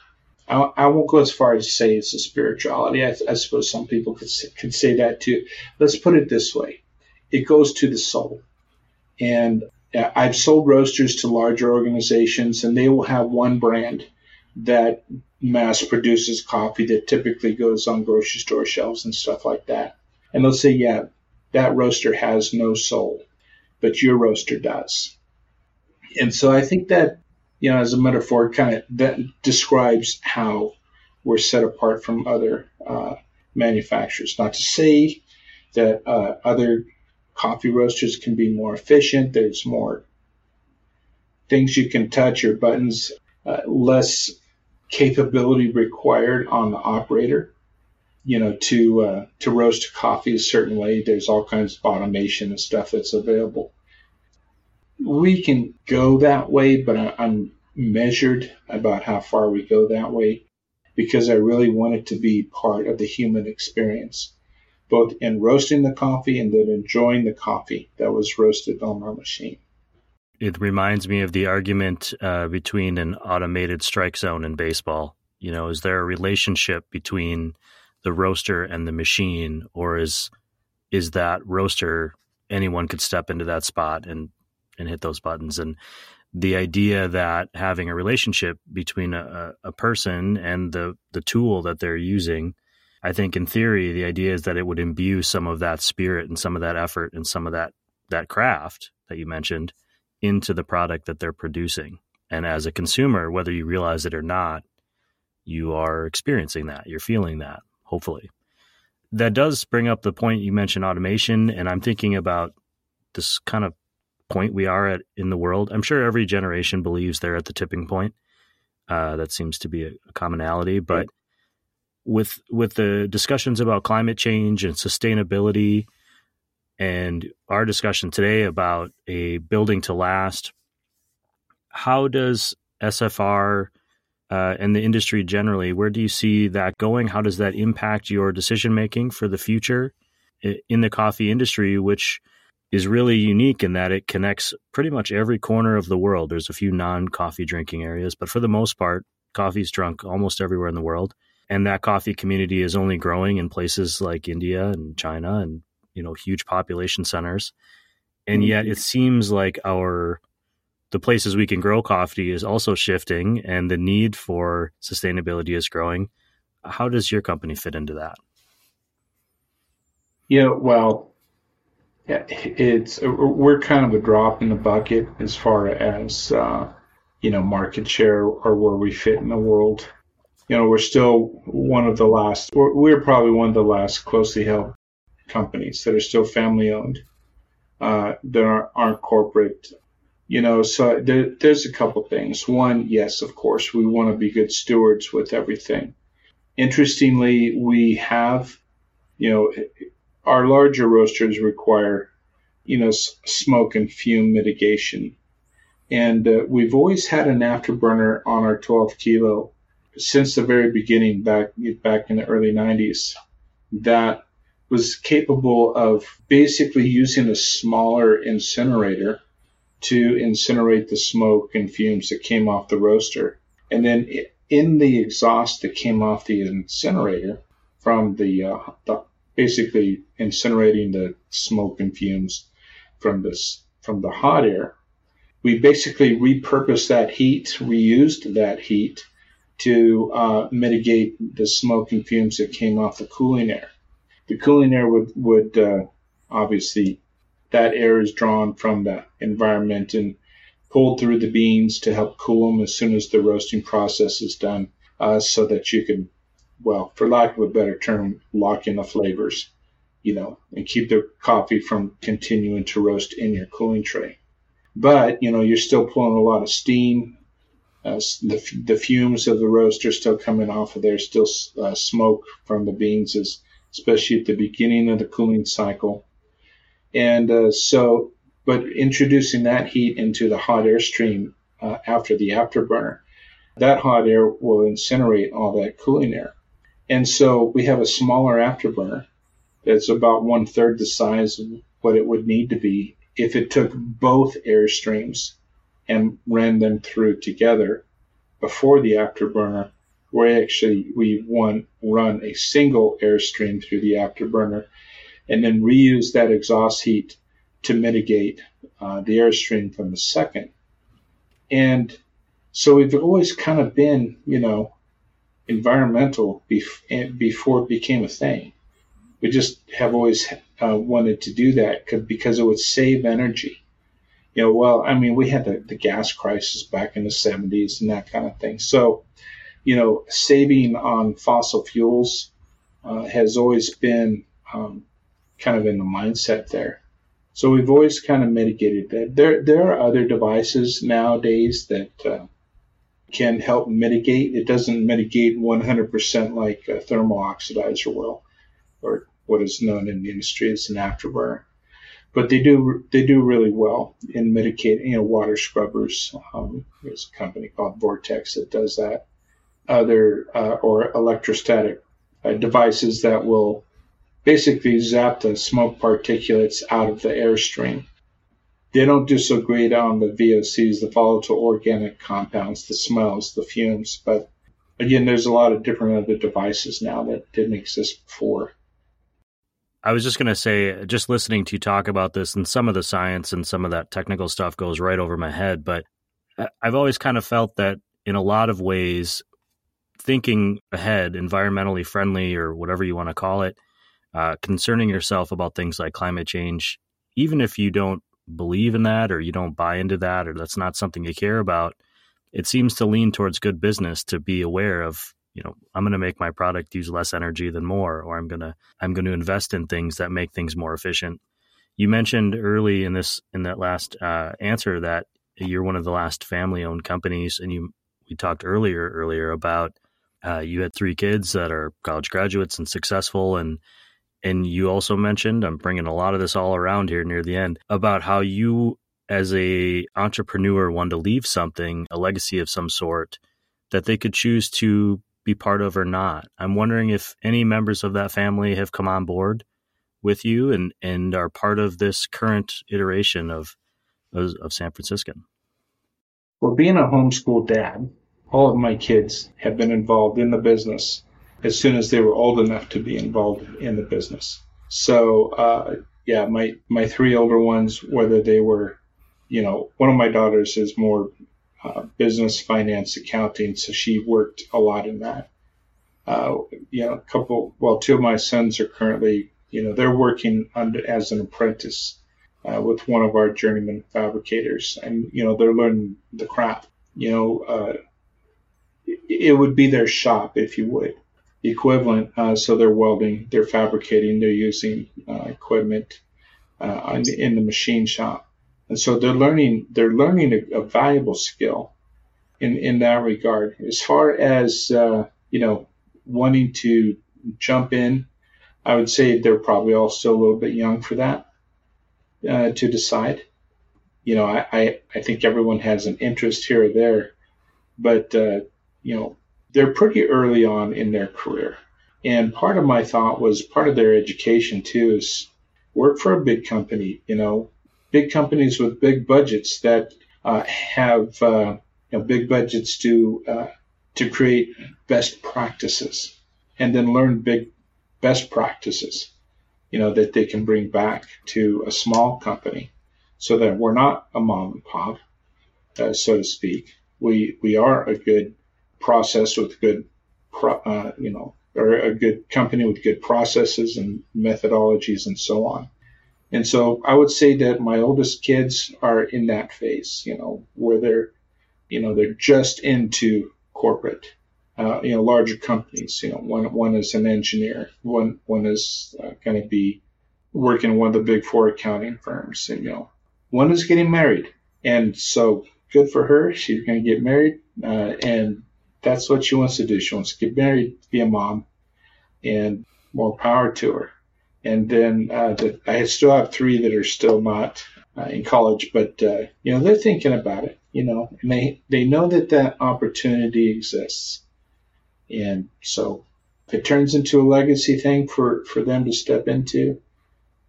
I, I won't go as far as to say it's a spirituality. I, I suppose some people could say, could say that too. Let's put it this way: it goes to the soul. And uh, I've sold roasters to larger organizations, and they will have one brand that mass produces coffee that typically goes on grocery store shelves and stuff like that. And they'll say, yeah, that roaster has no soul, but your roaster does. And so I think that you know, as a metaphor, kind of that describes how we're set apart from other uh, manufacturers. Not to say that uh, other coffee roasters can be more efficient. There's more things you can touch or buttons, uh, less capability required on the operator. You know, to uh, to roast coffee a certain way, there's all kinds of automation and stuff that's available we can go that way, but I, am measured about how far we go that way because I really want it to be part of the human experience, both in roasting the coffee and then enjoying the coffee that was roasted on our machine. It reminds me of the argument uh, between an automated strike zone in baseball. You know, is there a relationship between the roaster and the machine, or is is that roaster anyone could step into that spot and and hit those buttons? And the idea that having a relationship between a, a person and the, the tool that they're using, I think in theory, the idea is that it would imbue some of that spirit and some of that effort and some of that, that craft that you mentioned into the product that they're producing. And as a consumer, whether you realize it or not, you are experiencing that. You're feeling that, hopefully. That does bring up the point you mentioned automation. And I'm thinking about this kind of point we are at in the world. I'm sure every generation believes they're at the tipping point. Uh, that seems to be a, commonality, but with with the discussions about climate change and sustainability, and our discussion today about a building to last, how does SFR uh, and the industry generally, where do you see that going? How does that impact your decision making for the future in the coffee industry, which is really unique in that it connects pretty much every corner of the world. There's a few non coffee drinking areas, but for the most part, coffee is drunk almost everywhere in the world. And that coffee community is only growing in places like India and China and, you know, huge population centers. And mm-hmm. yet it seems like our the places we can grow coffee is also shifting and the need for sustainability is growing. How does your company fit into that? Yeah, well, yeah, it's we're kind of a drop in the bucket as far as uh, you know market share or where we fit in the world. You know, we're still one of the last. We're, we're probably one of the last closely held companies that are still family owned. Uh, that aren't, aren't corporate. You know, so there, there's a couple things. One, yes, of course, we want to be good stewards with everything. Interestingly, we have, you know, our larger roasters require, you know, smoke and fume mitigation. And uh, we've always had an afterburner on our 12 kilo since the very beginning, back back in the early 90s, that was capable of basically using a smaller incinerator to incinerate the smoke and fumes that came off the roaster. And then in the exhaust that came off the incinerator from the, uh, the basically incinerating the smoke and fumes from this from the hot air. We basically repurposed that heat, reused that heat to uh, mitigate the smoke and fumes that came off the cooling air. The cooling air would would uh, obviously that air is drawn from the environment and pulled through the beans to help cool them as soon as the roasting process is done, uh, so that you can, well, for lack of a better term, lock in the flavors, you know, and keep the coffee from continuing to roast in your cooling tray. But you know, you're still pulling a lot of steam. Uh, the, the fumes of the roast are still coming off of there. Still uh, smoke from the beans, is especially at the beginning of the cooling cycle. And uh, so but introducing that heat into the hot air stream uh, after the afterburner, that hot air will incinerate all that cooling air. And so we have a smaller afterburner that's about one third the size of what it would need to be if it took both air streams and ran them through together before the afterburner, where actually we one run a single air stream through the afterburner and then reuse that exhaust heat to mitigate uh, the airstream from the second. And so we've always kind of been, you know, environmental bef- before it became a thing. We just have always uh, wanted to do that because it would save energy. You know, well, I mean, we had the, the gas crisis back in the 70s and that kind of thing. So, you know, saving on fossil fuels uh, has always been um, kind of in the mindset there. So we've always kind of mitigated that. There, there are other devices nowadays that uh, can help mitigate. It doesn't mitigate 100% like a thermal oxidizer will, or what is known in the industry as an afterburner. But they do they do really well in mitigating. You know, water scrubbers. Um, there's a company called Vortex that does that. Other uh, or electrostatic uh, devices that will basically zap the smoke particulates out of the airstream. They don't do so great on the VOCs, the volatile organic compounds, the smells, the fumes. But again, there's a lot of different other devices now that didn't exist before. I was just going to say, just listening to you talk about this and some of the science and some of that technical stuff goes right over my head. But I've always kind of felt that in a lot of ways, thinking ahead, environmentally friendly or whatever you want to call it, uh, concerning yourself about things like climate change, even if you don't believe in that or you don't buy into that or that's not something you care about, it seems to lean towards good business to be aware of you know i'm going to make my product use less energy than more or i'm going to i'm going to invest in things that make things more efficient. You mentioned early in this in that last uh, answer that you're one of the last family owned companies and you we talked earlier earlier about uh, you had three kids that are college graduates and successful and and you also mentioned i'm bringing a lot of this all around here near the end about how you as a entrepreneur want to leave something a legacy of some sort that they could choose to be part of or not. I'm wondering if any members of that family have come on board with you and and are part of this current iteration of of, of san franciscan well being a homeschool dad all of my kids have been involved in the business as soon as they were old enough to be involved in the business. So, uh, yeah, my, my three older ones, whether they were, you know, one of my daughters is more uh, business, finance, accounting, so she worked a lot in that. Uh, you know, a couple, well, two of my sons are currently, you know, they're working under, as an apprentice uh, with one of our journeyman fabricators, and you know, they're learning the craft. You know, uh, it would be their shop, if you would equivalent. Uh, so they're welding, they're fabricating, they're using uh, equipment uh, in the machine shop, and so they're learning they're learning a, a valuable skill in in that regard. As far as uh, you know, wanting to jump in, I would say they're probably all still a little bit young for that uh, to decide. You know, I, I, I think everyone has an interest here or there, but uh, you know, they're pretty early on in their career. And part of my thought was part of their education too is work for a big company, you know, big companies with big budgets that uh, have uh, you know, big budgets to uh, to create best practices and then learn big best practices, you know, that they can bring back to a small company so that we're not a mom and pop, uh, so to speak. We, we are a good process with good, uh, you know, or a good company with good processes and methodologies and so on. And so I would say that my oldest kids are in that phase, you know, where they're, you know, they're just into corporate, uh, you know, larger companies. You know, one one is an engineer, one one is uh, going to be working in one of the big four accounting firms, and you know, one is getting married, and so good for her. She's going to get married, uh, and that's what she wants to do. She wants to get married, be a mom, and more power to her. And then uh, the, I still have three that are still not uh, in college, but uh, you know they're thinking about it. You know, and they they know that that opportunity exists, and so if it turns into a legacy thing for for them to step into,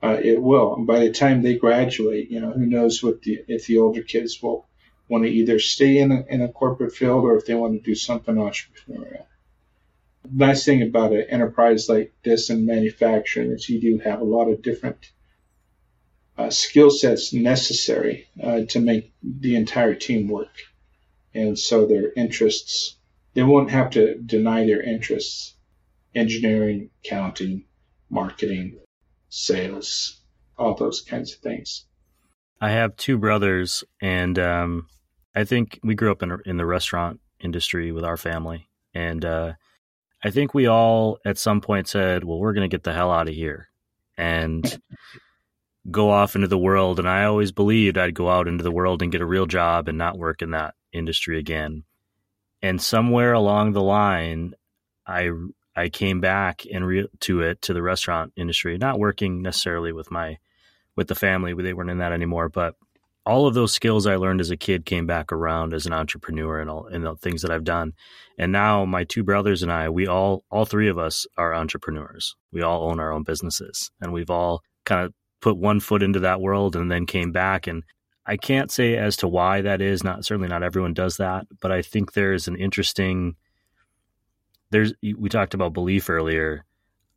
uh, it will. And by the time they graduate, you know, who knows what the if the older kids will want to either stay in a, in a corporate field or if they want to do something entrepreneurial. Nice thing about an enterprise like this in manufacturing is you do have a lot of different uh, skill sets necessary uh, to make the entire team work. And so their interests, they won't have to deny their interests engineering, accounting, marketing, sales, all those kinds of things. I have two brothers, and um, I think we grew up in in the restaurant industry with our family, and uh, I think we all at some point said, "Well, we're going to get the hell out of here," and go off into the world. And I always believed I'd go out into the world and get a real job and not work in that industry again. And somewhere along the line, I I came back and re- to it to the restaurant industry, not working necessarily with my with the family. They weren't in that anymore, but all of those skills I learned as a kid came back around as an entrepreneur and all and the things that I've done. And now my two brothers and I, we all all three of us are entrepreneurs. We all own our own businesses and we've all kind of put one foot into that world and then came back and I can't say as to why that is. Not certainly not everyone does that, but I think there is an interesting there's we talked about belief earlier.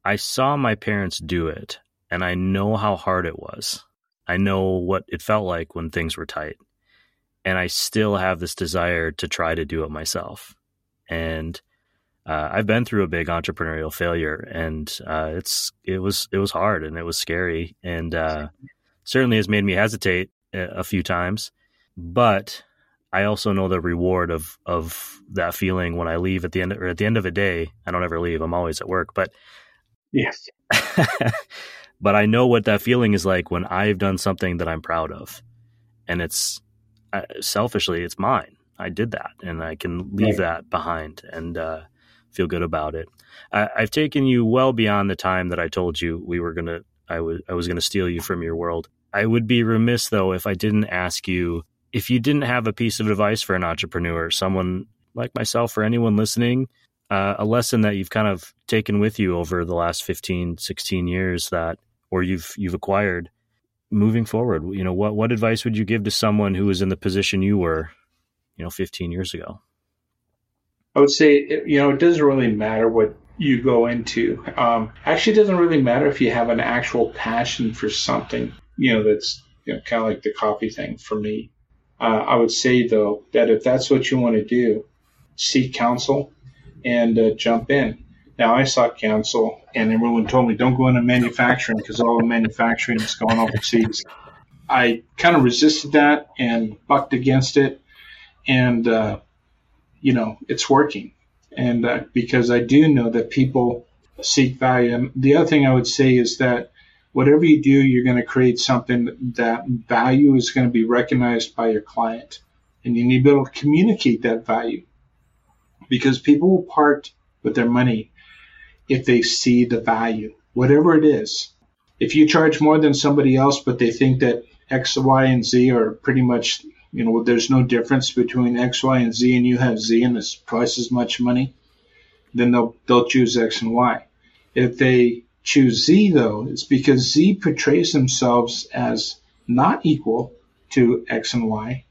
I saw my parents do it and I know how hard it was I know what it felt like when things were tight. And I still have this desire to try to do it myself. And uh, I've been through a big entrepreneurial failure, and uh, it's it was it was hard and it was scary, and uh, certainly has made me hesitate a, few times. But I also know the reward of of that feeling when I leave at the end or at the end of a day. I don't ever leave; I'm always at work. But yes, but I know what that feeling is like when I've done something that I'm proud of, and it's uh, selfishly it's mine. I did that, and I can leave right. that behind and uh, feel good about it. I, have taken you well beyond the time that I told you we were gonna. I was I was gonna steal you from your world. I would be remiss though if I didn't ask you if you didn't have a piece of advice for an entrepreneur, someone like myself or anyone listening uh, a lesson that you've kind of taken with you over the last 15 16 years that or you've you've acquired moving forward you know what what advice would you give to someone who was in the position you were you know 15 years ago? I would say you know it doesn't really matter what you go into. Um, actually it doesn't really matter if you have an actual passion for something you know that's you know, kind of like the coffee thing for me. Uh, i would say though that if that's what you want to do seek counsel and uh, jump in now I sought counsel, and everyone told me don't go into manufacturing because all the manufacturing is going overseas. I kind of resisted that and bucked against it, and uh, you know it's working. And uh, because I do know that people seek value. And the other thing I would say is that whatever you do, you're going to create something that value is going to be recognized by your client, and you need to be able to communicate that value because people will part with their money if they see the value, whatever it is. If you charge more than somebody else, but they think that X, Y, and Z are pretty much, you know, there's no difference between X, Y, and Z, and you have Z and it's twice as much money, then they'll they'll choose X and Y. If they choose Z though, it's because Z portrays themselves as not equal to X and Y,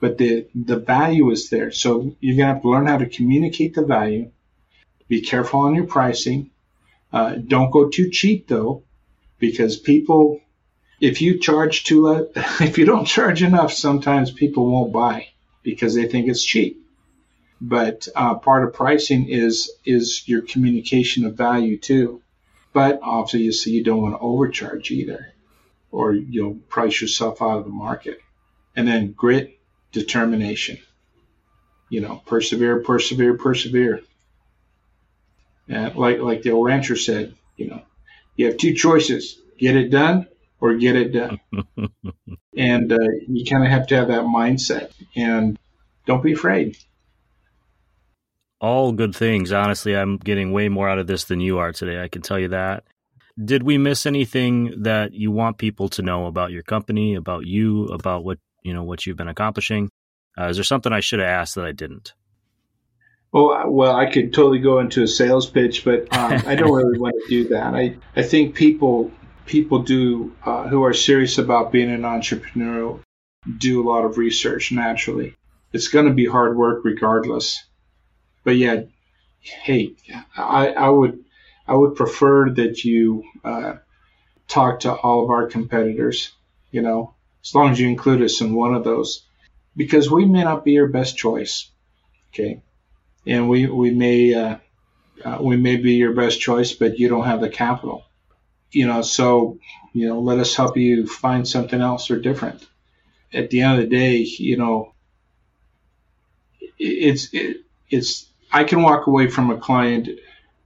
but the the value is there. So you're gonna have to learn how to communicate the value be careful on your pricing. Uh, don't go too cheap though, because people, if you charge too, if you don't charge enough, sometimes people won't buy because they think it's cheap. But uh, part of pricing is is your communication of value too. But obviously, you see, you don't want to overcharge either. or you'll price yourself out of the market. And then grit, determination. You know, persevere, persevere, persevere. And like like the old rancher said, you know, you have two choices: get it done or get it done. and uh, you kind of have to have that mindset, and don't be afraid. All good things. Honestly, I'm getting way more out of this than you are today. I can tell you that. Did we miss anything that you want people to know about your company, about you, about what you know what you've been accomplishing? Uh, is there something I should have asked that I didn't? Well, well, I could totally go into a sales pitch, but um, I don't really want to do that. I, I think people people do uh, who are serious about being an entrepreneur do a lot of research naturally. It's going to be hard work regardless. But yeah, hey, I, I would I would prefer that you uh, talk to all of our competitors. You know, as long as you include us in one of those, because we may not be your best choice. Okay, and we we may uh, uh, we may be your best choice, but you don't have the capital. You know, so you know, let us help you find something else or different. At the end of the day, you know, it's it, it's I can walk away from a client,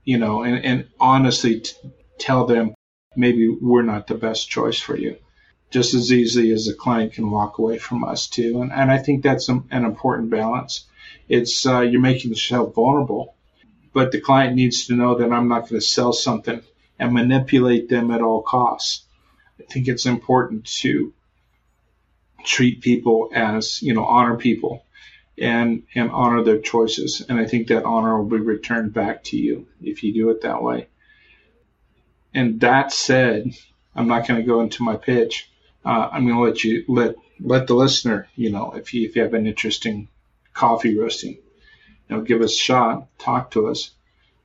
you know, and, and honestly t- tell them maybe we're not the best choice for you, just as easily as a client can walk away from us too. And and I think that's an, an important balance it's uh, you're making yourself vulnerable. But the client needs to know that I'm not going to sell something and manipulate them at all costs. I think it's important to treat people as you know honor people and and honor their choices and i think that honor will be returned back to you if you do it that way and that said i'm not going to go into my pitch uh, i'm going to let you let let the listener you know if you if you have an interesting coffee roasting. You know, give us a shot, talk to us,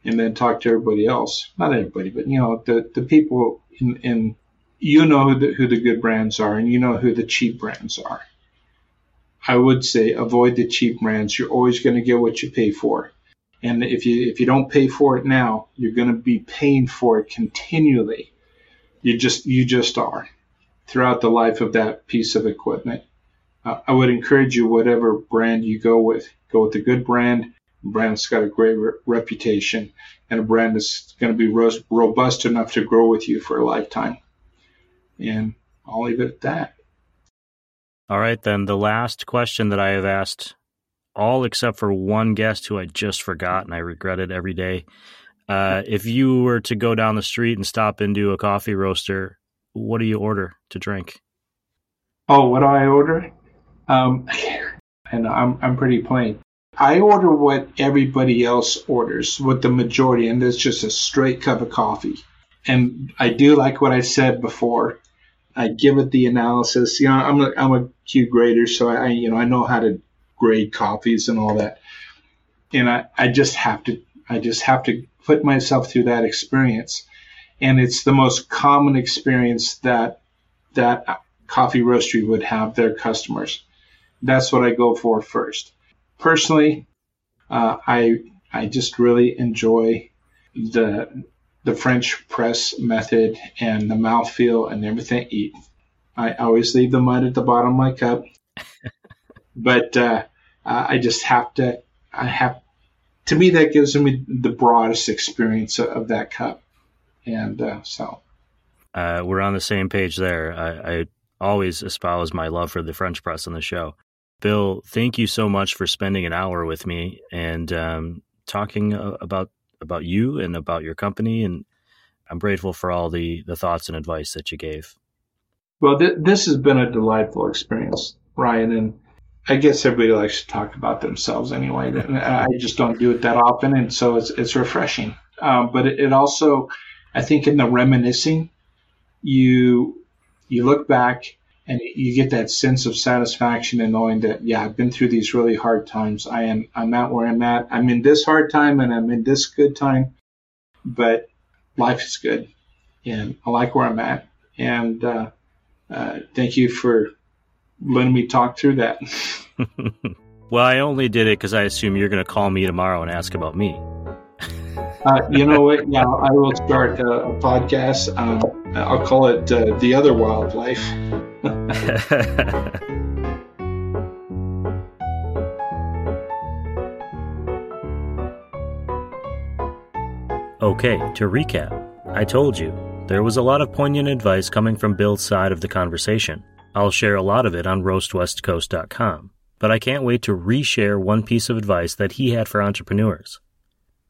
and then talk to everybody else. Not everybody, but you know, the the people in, in you know who the, who the good brands are, and you know who the cheap brands are. I would say avoid the cheap brands. You're always going to get what you pay for. And if you if you don't pay for it now, you're going to be paying for it continually. You just you just are throughout the life of that piece of equipment. Uh, I would encourage you, whatever brand you go with, go with a good brand, a brand that's got a great re- reputation, and a brand that's going to be ro- robust enough to grow with you for a lifetime. And I'll leave it at that. All right, then the last question that I have asked all except for one guest who I just forgot and I regret it every day. Uh, if you were to go down the street and stop into a coffee roaster, what do you order to drink? Oh, what do I order? Um, and I'm I'm pretty plain. I order what everybody else orders, what the majority, and it's just a straight cup of coffee. And I do like what I said before. I give it the analysis. You know, I'm a I'm a Q grader, so I you know I know how to grade coffees and all that. And I, I just have to I just have to put myself through that experience. And it's the most common experience that that coffee roastery would have their customers that's what I go for first. Personally, uh, I I just really enjoy the the French press method and the mouthfeel and everything. Eat. I always leave the mud at the bottom of my cup, but uh, I just have to. I have to me that gives me the broadest experience of, that cup, and uh, so. Uh, we're on the same page there. I, I always espouse my love for the French press on the show. Bill, thank you so much for spending an hour with me and um, talking uh, about about you and about your company. And I'm grateful for all the the thoughts and advice that you gave. Well, th- this has been a delightful experience, Ryan, and I guess everybody likes to talk about themselves anyway. I just don't do it that often, and so it's it's refreshing. Um, but it, it also, I think, in the reminiscing, you you look back and you get that sense of satisfaction in knowing that yeah i've been through these really hard times i am i'm at where i'm at i'm in this hard time and i'm in this good time but life is good and i like where i'm at and uh, uh, thank you for letting me talk through that well i only did it because i assume you're going to call me tomorrow and ask about me Uh, you know what? Yeah, I will start a, a podcast. Um, I'll call it uh, The Other Wildlife. okay, to recap, I told you there was a lot of poignant advice coming from Bill's side of the conversation. I'll share a lot of it on roastwestcoast.com, but I can't wait to reshare one piece of advice that he had for entrepreneurs.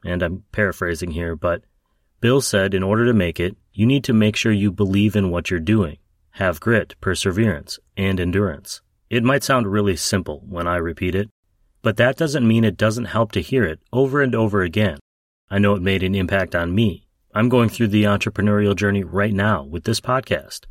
And I'm paraphrasing here, but Bill said in order to make it, you need to make sure you believe in what you're doing, have grit, perseverance, and endurance. It might sound really simple when I repeat it, but that doesn't mean it doesn't help to hear it over and over again. I know it made an impact on me. I'm going through the entrepreneurial journey right now with this podcast.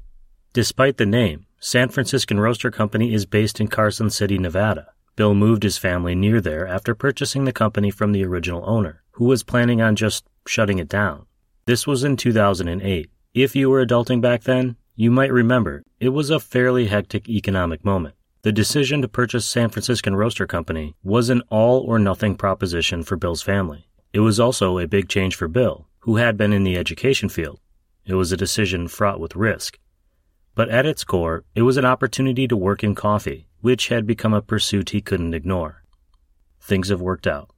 Despite the name, San Franciscan Roaster Company is based in Carson City, Nevada. Bill moved his family near there after purchasing the company from the original owner, who was planning on just shutting it down. This was in 2008. If you were adulting back then, you might remember it was a fairly hectic economic moment. The decision to purchase San Franciscan Roaster Company was an all or nothing proposition for Bill's family. It was also a big change for Bill, who had been in the education field. It was a decision fraught with risk. But at its core, it was an opportunity to work in coffee, which had become a pursuit he couldn't ignore. Things have worked out,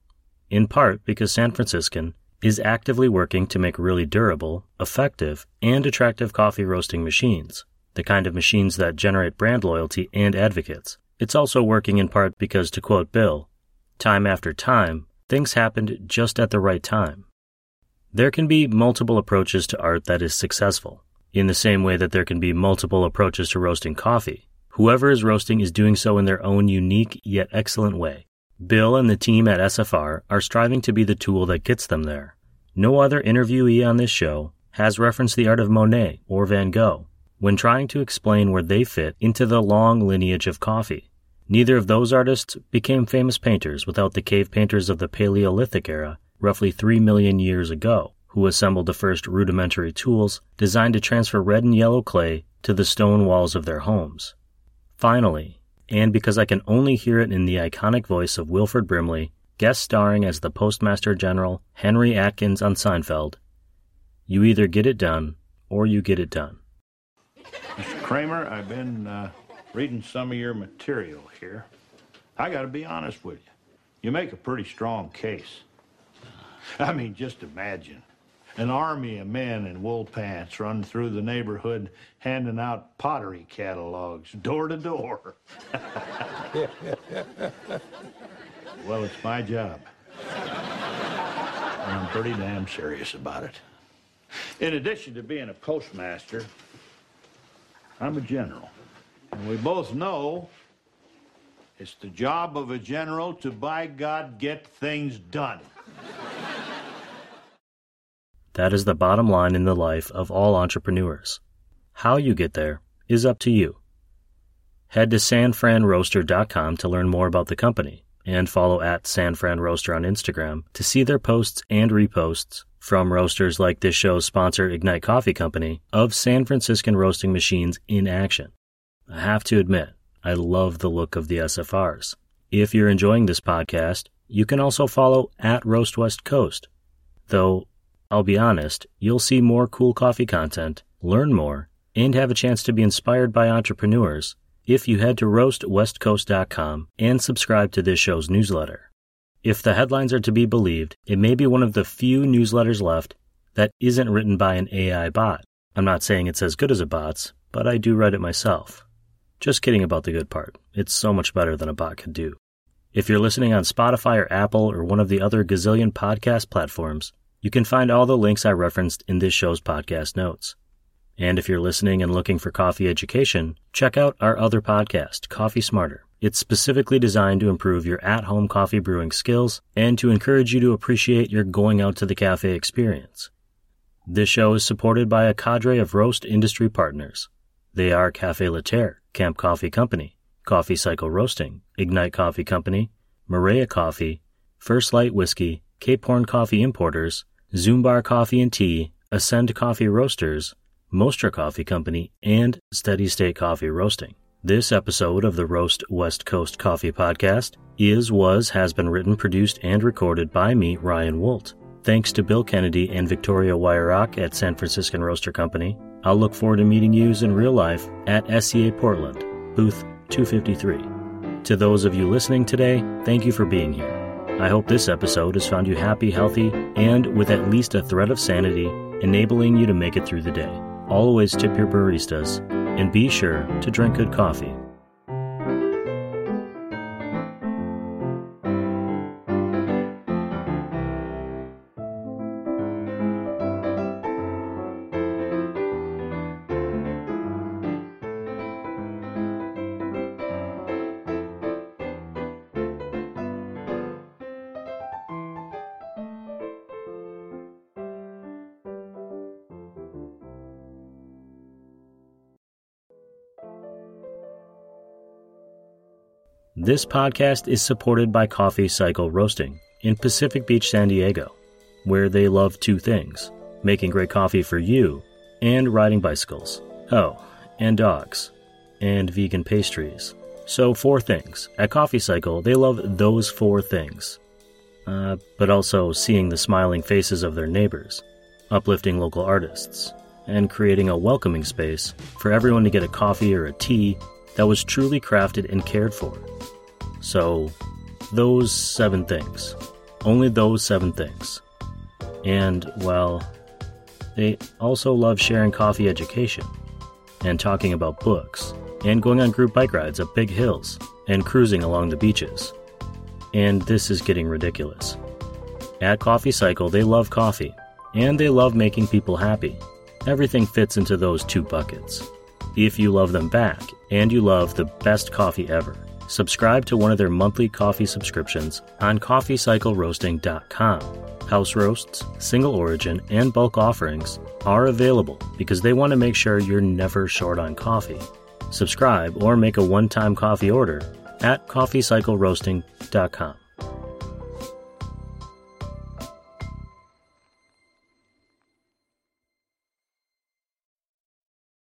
in part because San Franciscan is actively working to make really durable, effective, and attractive coffee roasting machines, the kind of machines that generate brand loyalty and advocates. It's also working in part because, to quote Bill, time after time, things happened just at the right time. There can be multiple approaches to art that is successful, in the same way that there can be multiple approaches to roasting coffee. Whoever is roasting is doing so in their own unique yet excellent way. Bill and the team at SFR are striving to be the tool that gets them there. No other interviewee on this show has referenced the art of Monet or Van Gogh when trying to explain where they fit into the long lineage of coffee. Neither of those artists became famous painters without the cave painters of the Paleolithic era, roughly 3 million years ago, who assembled the first rudimentary tools designed to transfer red and yellow clay to the stone walls of their homes. Finally, and because I can only hear it in the iconic voice of Wilford Brimley, guest starring as the Postmaster General Henry Atkins on Seinfeld, you either get it done or you get it done. Mr. Kramer, I've been uh, reading some of your material here. I got to be honest with you. You make a pretty strong case. I mean, just imagine an army of men in wool pants run through the neighborhood handing out pottery catalogs door to door. well, it's my job. And I'm pretty damn serious about it. In addition to being a postmaster, I'm a general. And we both know it's the job of a general to, by God, get things done. That is the bottom line in the life of all entrepreneurs. How you get there is up to you. Head to sanfranroaster.com to learn more about the company and follow at sanfranroaster on Instagram to see their posts and reposts from roasters like this show's sponsor Ignite Coffee Company of San Franciscan roasting machines in action. I have to admit, I love the look of the SFRs. If you're enjoying this podcast, you can also follow at Roast West Coast. Though I'll be honest, you'll see more cool coffee content, learn more, and have a chance to be inspired by entrepreneurs if you head to roastwestcoast.com and subscribe to this show's newsletter. If the headlines are to be believed, it may be one of the few newsletters left that isn't written by an AI bot. I'm not saying it's as good as a bot's, but I do write it myself. Just kidding about the good part. It's so much better than a bot could do. If you're listening on Spotify or Apple or one of the other gazillion podcast platforms, you can find all the links I referenced in this show's podcast notes. And if you're listening and looking for coffee education, check out our other podcast, Coffee Smarter. It's specifically designed to improve your at home coffee brewing skills and to encourage you to appreciate your going out to the cafe experience. This show is supported by a cadre of roast industry partners. They are Cafe Laterre, Camp Coffee Company, Coffee Cycle Roasting, Ignite Coffee Company, Maria Coffee, First Light Whiskey, Cape Horn Coffee Importers, Zumbar Coffee and Tea, Ascend Coffee Roasters, Mostra Coffee Company, and Steady State Coffee Roasting. This episode of the Roast West Coast Coffee Podcast is, was, has been written, produced, and recorded by me, Ryan Wolt. Thanks to Bill Kennedy and Victoria Wyrock at San Franciscan Roaster Company. I'll look forward to meeting yous in real life at SCA Portland, booth 253. To those of you listening today, thank you for being here. I hope this episode has found you happy, healthy, and with at least a thread of sanity, enabling you to make it through the day. Always tip your baristas, and be sure to drink good coffee. This podcast is supported by Coffee Cycle Roasting in Pacific Beach, San Diego, where they love two things making great coffee for you and riding bicycles. Oh, and dogs, and vegan pastries. So, four things. At Coffee Cycle, they love those four things. Uh, but also seeing the smiling faces of their neighbors, uplifting local artists, and creating a welcoming space for everyone to get a coffee or a tea that was truly crafted and cared for. So, those seven things. Only those seven things. And, well, they also love sharing coffee education, and talking about books, and going on group bike rides up big hills, and cruising along the beaches. And this is getting ridiculous. At Coffee Cycle, they love coffee, and they love making people happy. Everything fits into those two buckets. If you love them back, and you love the best coffee ever, subscribe to one of their monthly coffee subscriptions on coffeecycleroasting.com. House roasts, single origin, and bulk offerings are available because they want to make sure you're never short on coffee. Subscribe or make a one time coffee order at coffeecycleroasting.com.